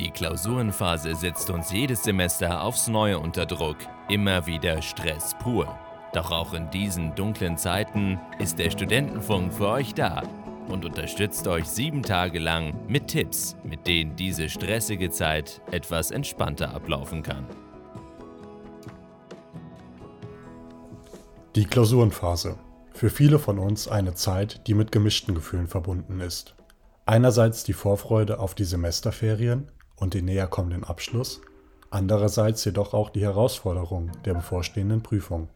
Die Klausurenphase setzt uns jedes Semester aufs Neue unter Druck. Immer wieder Stress pur. Doch auch in diesen dunklen Zeiten ist der Studentenfunk für euch da und unterstützt euch sieben Tage lang mit Tipps, mit denen diese stressige Zeit etwas entspannter ablaufen kann. Die Klausurenphase. Für viele von uns eine Zeit, die mit gemischten Gefühlen verbunden ist. Einerseits die Vorfreude auf die Semesterferien und den näher kommenden Abschluss, andererseits jedoch auch die Herausforderung der bevorstehenden Prüfung.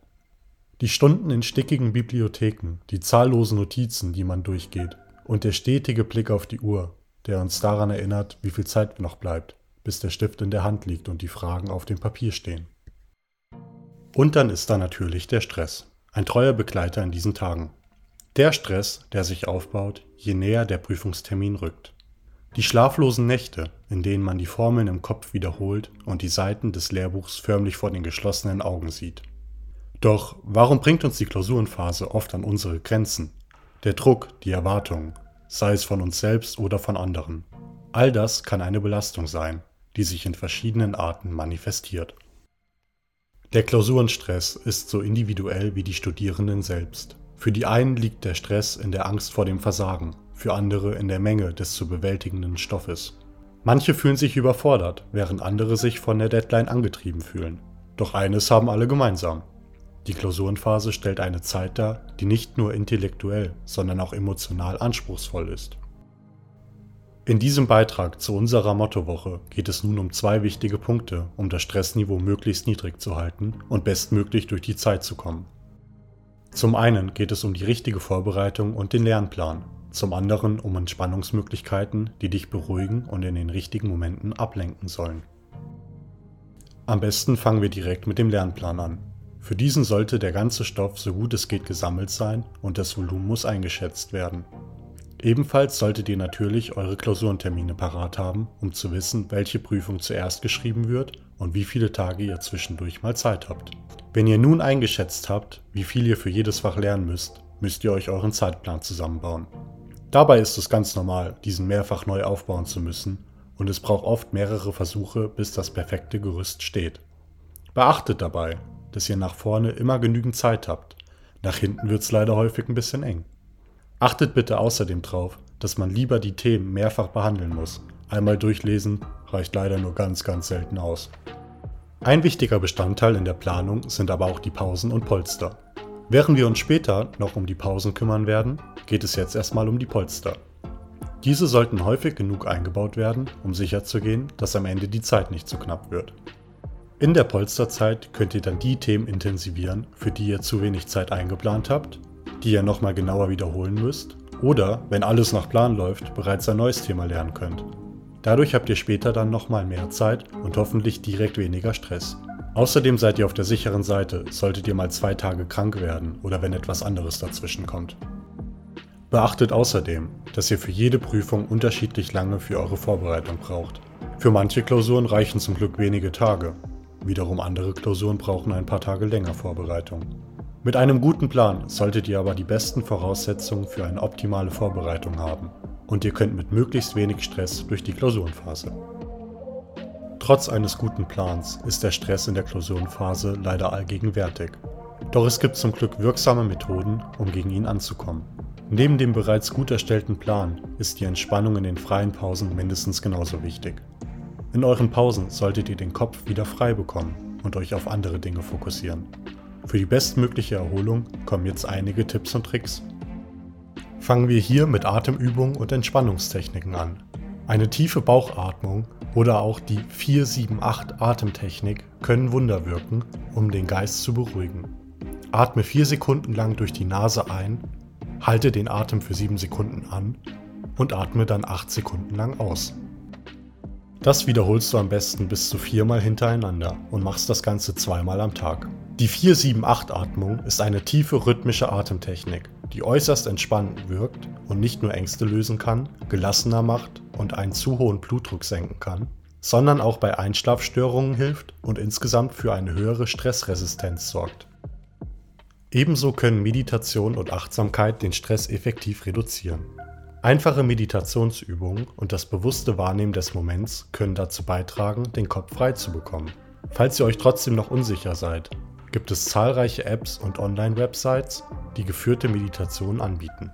Die Stunden in stickigen Bibliotheken, die zahllosen Notizen, die man durchgeht, und der stetige Blick auf die Uhr, der uns daran erinnert, wie viel Zeit noch bleibt, bis der Stift in der Hand liegt und die Fragen auf dem Papier stehen. Und dann ist da natürlich der Stress, ein treuer Begleiter in diesen Tagen. Der Stress, der sich aufbaut, je näher der Prüfungstermin rückt. Die schlaflosen Nächte, in denen man die Formeln im Kopf wiederholt und die Seiten des Lehrbuchs förmlich vor den geschlossenen Augen sieht. Doch warum bringt uns die Klausurenphase oft an unsere Grenzen? Der Druck, die Erwartungen, sei es von uns selbst oder von anderen. All das kann eine Belastung sein, die sich in verschiedenen Arten manifestiert. Der Klausurenstress ist so individuell wie die Studierenden selbst. Für die einen liegt der Stress in der Angst vor dem Versagen, für andere in der Menge des zu bewältigenden Stoffes. Manche fühlen sich überfordert, während andere sich von der Deadline angetrieben fühlen. Doch eines haben alle gemeinsam. Die Klausurenphase stellt eine Zeit dar, die nicht nur intellektuell, sondern auch emotional anspruchsvoll ist. In diesem Beitrag zu unserer Mottowoche geht es nun um zwei wichtige Punkte, um das Stressniveau möglichst niedrig zu halten und bestmöglich durch die Zeit zu kommen. Zum einen geht es um die richtige Vorbereitung und den Lernplan, zum anderen um Entspannungsmöglichkeiten, die dich beruhigen und in den richtigen Momenten ablenken sollen. Am besten fangen wir direkt mit dem Lernplan an. Für diesen sollte der ganze Stoff so gut es geht gesammelt sein und das Volumen muss eingeschätzt werden. Ebenfalls solltet ihr natürlich eure Klausurentermine parat haben, um zu wissen, welche Prüfung zuerst geschrieben wird und wie viele Tage ihr zwischendurch mal Zeit habt. Wenn ihr nun eingeschätzt habt, wie viel ihr für jedes Fach lernen müsst, müsst ihr euch euren Zeitplan zusammenbauen. Dabei ist es ganz normal, diesen mehrfach neu aufbauen zu müssen und es braucht oft mehrere Versuche, bis das perfekte Gerüst steht. Beachtet dabei, dass ihr nach vorne immer genügend Zeit habt. Nach hinten wird es leider häufig ein bisschen eng. Achtet bitte außerdem drauf, dass man lieber die Themen mehrfach behandeln muss. Einmal durchlesen reicht leider nur ganz, ganz selten aus. Ein wichtiger Bestandteil in der Planung sind aber auch die Pausen und Polster. Während wir uns später noch um die Pausen kümmern werden, geht es jetzt erstmal um die Polster. Diese sollten häufig genug eingebaut werden, um sicherzugehen, dass am Ende die Zeit nicht zu knapp wird. In der Polsterzeit könnt ihr dann die Themen intensivieren, für die ihr zu wenig Zeit eingeplant habt, die ihr nochmal genauer wiederholen müsst oder, wenn alles nach Plan läuft, bereits ein neues Thema lernen könnt. Dadurch habt ihr später dann nochmal mehr Zeit und hoffentlich direkt weniger Stress. Außerdem seid ihr auf der sicheren Seite, solltet ihr mal zwei Tage krank werden oder wenn etwas anderes dazwischen kommt. Beachtet außerdem, dass ihr für jede Prüfung unterschiedlich lange für eure Vorbereitung braucht. Für manche Klausuren reichen zum Glück wenige Tage, Wiederum andere Klausuren brauchen ein paar Tage länger Vorbereitung. Mit einem guten Plan solltet ihr aber die besten Voraussetzungen für eine optimale Vorbereitung haben und ihr könnt mit möglichst wenig Stress durch die Klausurenphase. Trotz eines guten Plans ist der Stress in der Klausurenphase leider allgegenwärtig. Doch es gibt zum Glück wirksame Methoden, um gegen ihn anzukommen. Neben dem bereits gut erstellten Plan ist die Entspannung in den freien Pausen mindestens genauso wichtig. In euren Pausen solltet ihr den Kopf wieder frei bekommen und euch auf andere Dinge fokussieren. Für die bestmögliche Erholung kommen jetzt einige Tipps und Tricks. Fangen wir hier mit Atemübungen und Entspannungstechniken an. Eine tiefe Bauchatmung oder auch die 478 Atemtechnik können Wunder wirken, um den Geist zu beruhigen. Atme 4 Sekunden lang durch die Nase ein, halte den Atem für 7 Sekunden an und atme dann 8 Sekunden lang aus. Das wiederholst du am besten bis zu viermal hintereinander und machst das Ganze zweimal am Tag. Die 4-7-8-Atmung ist eine tiefe rhythmische Atemtechnik, die äußerst entspannend wirkt und nicht nur Ängste lösen kann, gelassener macht und einen zu hohen Blutdruck senken kann, sondern auch bei Einschlafstörungen hilft und insgesamt für eine höhere Stressresistenz sorgt. Ebenso können Meditation und Achtsamkeit den Stress effektiv reduzieren. Einfache Meditationsübungen und das bewusste Wahrnehmen des Moments können dazu beitragen, den Kopf frei zu bekommen. Falls ihr euch trotzdem noch unsicher seid, gibt es zahlreiche Apps und Online-Websites, die geführte Meditationen anbieten.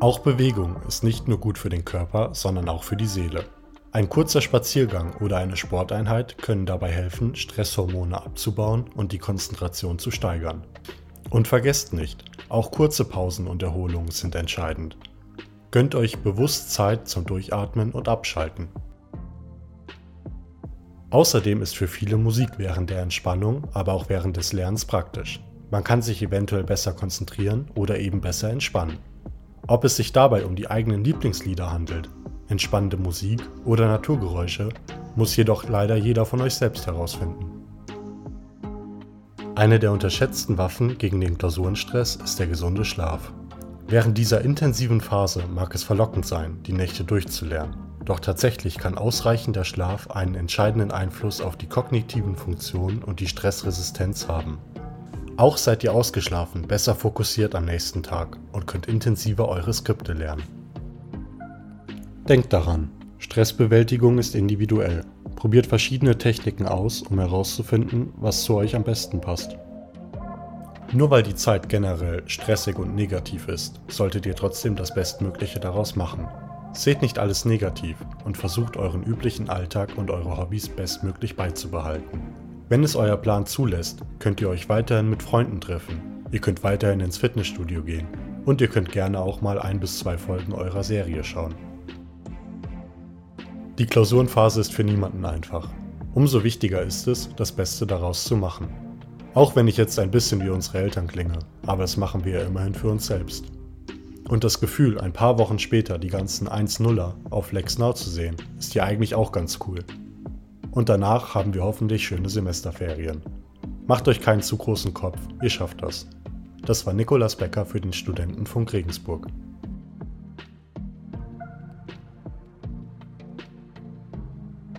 Auch Bewegung ist nicht nur gut für den Körper, sondern auch für die Seele. Ein kurzer Spaziergang oder eine Sporteinheit können dabei helfen, Stresshormone abzubauen und die Konzentration zu steigern. Und vergesst nicht, auch kurze Pausen und Erholungen sind entscheidend. Gönnt euch bewusst Zeit zum Durchatmen und Abschalten. Außerdem ist für viele Musik während der Entspannung, aber auch während des Lernens praktisch. Man kann sich eventuell besser konzentrieren oder eben besser entspannen. Ob es sich dabei um die eigenen Lieblingslieder handelt, entspannende Musik oder Naturgeräusche, muss jedoch leider jeder von euch selbst herausfinden. Eine der unterschätzten Waffen gegen den Klausurenstress ist der gesunde Schlaf. Während dieser intensiven Phase mag es verlockend sein, die Nächte durchzulernen. Doch tatsächlich kann ausreichender Schlaf einen entscheidenden Einfluss auf die kognitiven Funktionen und die Stressresistenz haben. Auch seid ihr ausgeschlafen, besser fokussiert am nächsten Tag und könnt intensiver eure Skripte lernen. Denkt daran, Stressbewältigung ist individuell. Probiert verschiedene Techniken aus, um herauszufinden, was zu euch am besten passt. Nur weil die Zeit generell stressig und negativ ist, solltet ihr trotzdem das Bestmögliche daraus machen. Seht nicht alles negativ und versucht euren üblichen Alltag und eure Hobbys bestmöglich beizubehalten. Wenn es euer Plan zulässt, könnt ihr euch weiterhin mit Freunden treffen. Ihr könnt weiterhin ins Fitnessstudio gehen. Und ihr könnt gerne auch mal ein bis zwei Folgen eurer Serie schauen. Die Klausurenphase ist für niemanden einfach. Umso wichtiger ist es, das Beste daraus zu machen. Auch wenn ich jetzt ein bisschen wie unsere Eltern klinge, aber das machen wir ja immerhin für uns selbst. Und das Gefühl, ein paar Wochen später die ganzen 1-0er auf Lex Now zu sehen, ist ja eigentlich auch ganz cool. Und danach haben wir hoffentlich schöne Semesterferien. Macht euch keinen zu großen Kopf, ihr schafft das. Das war Nikolas Becker für den Studentenfunk Regensburg.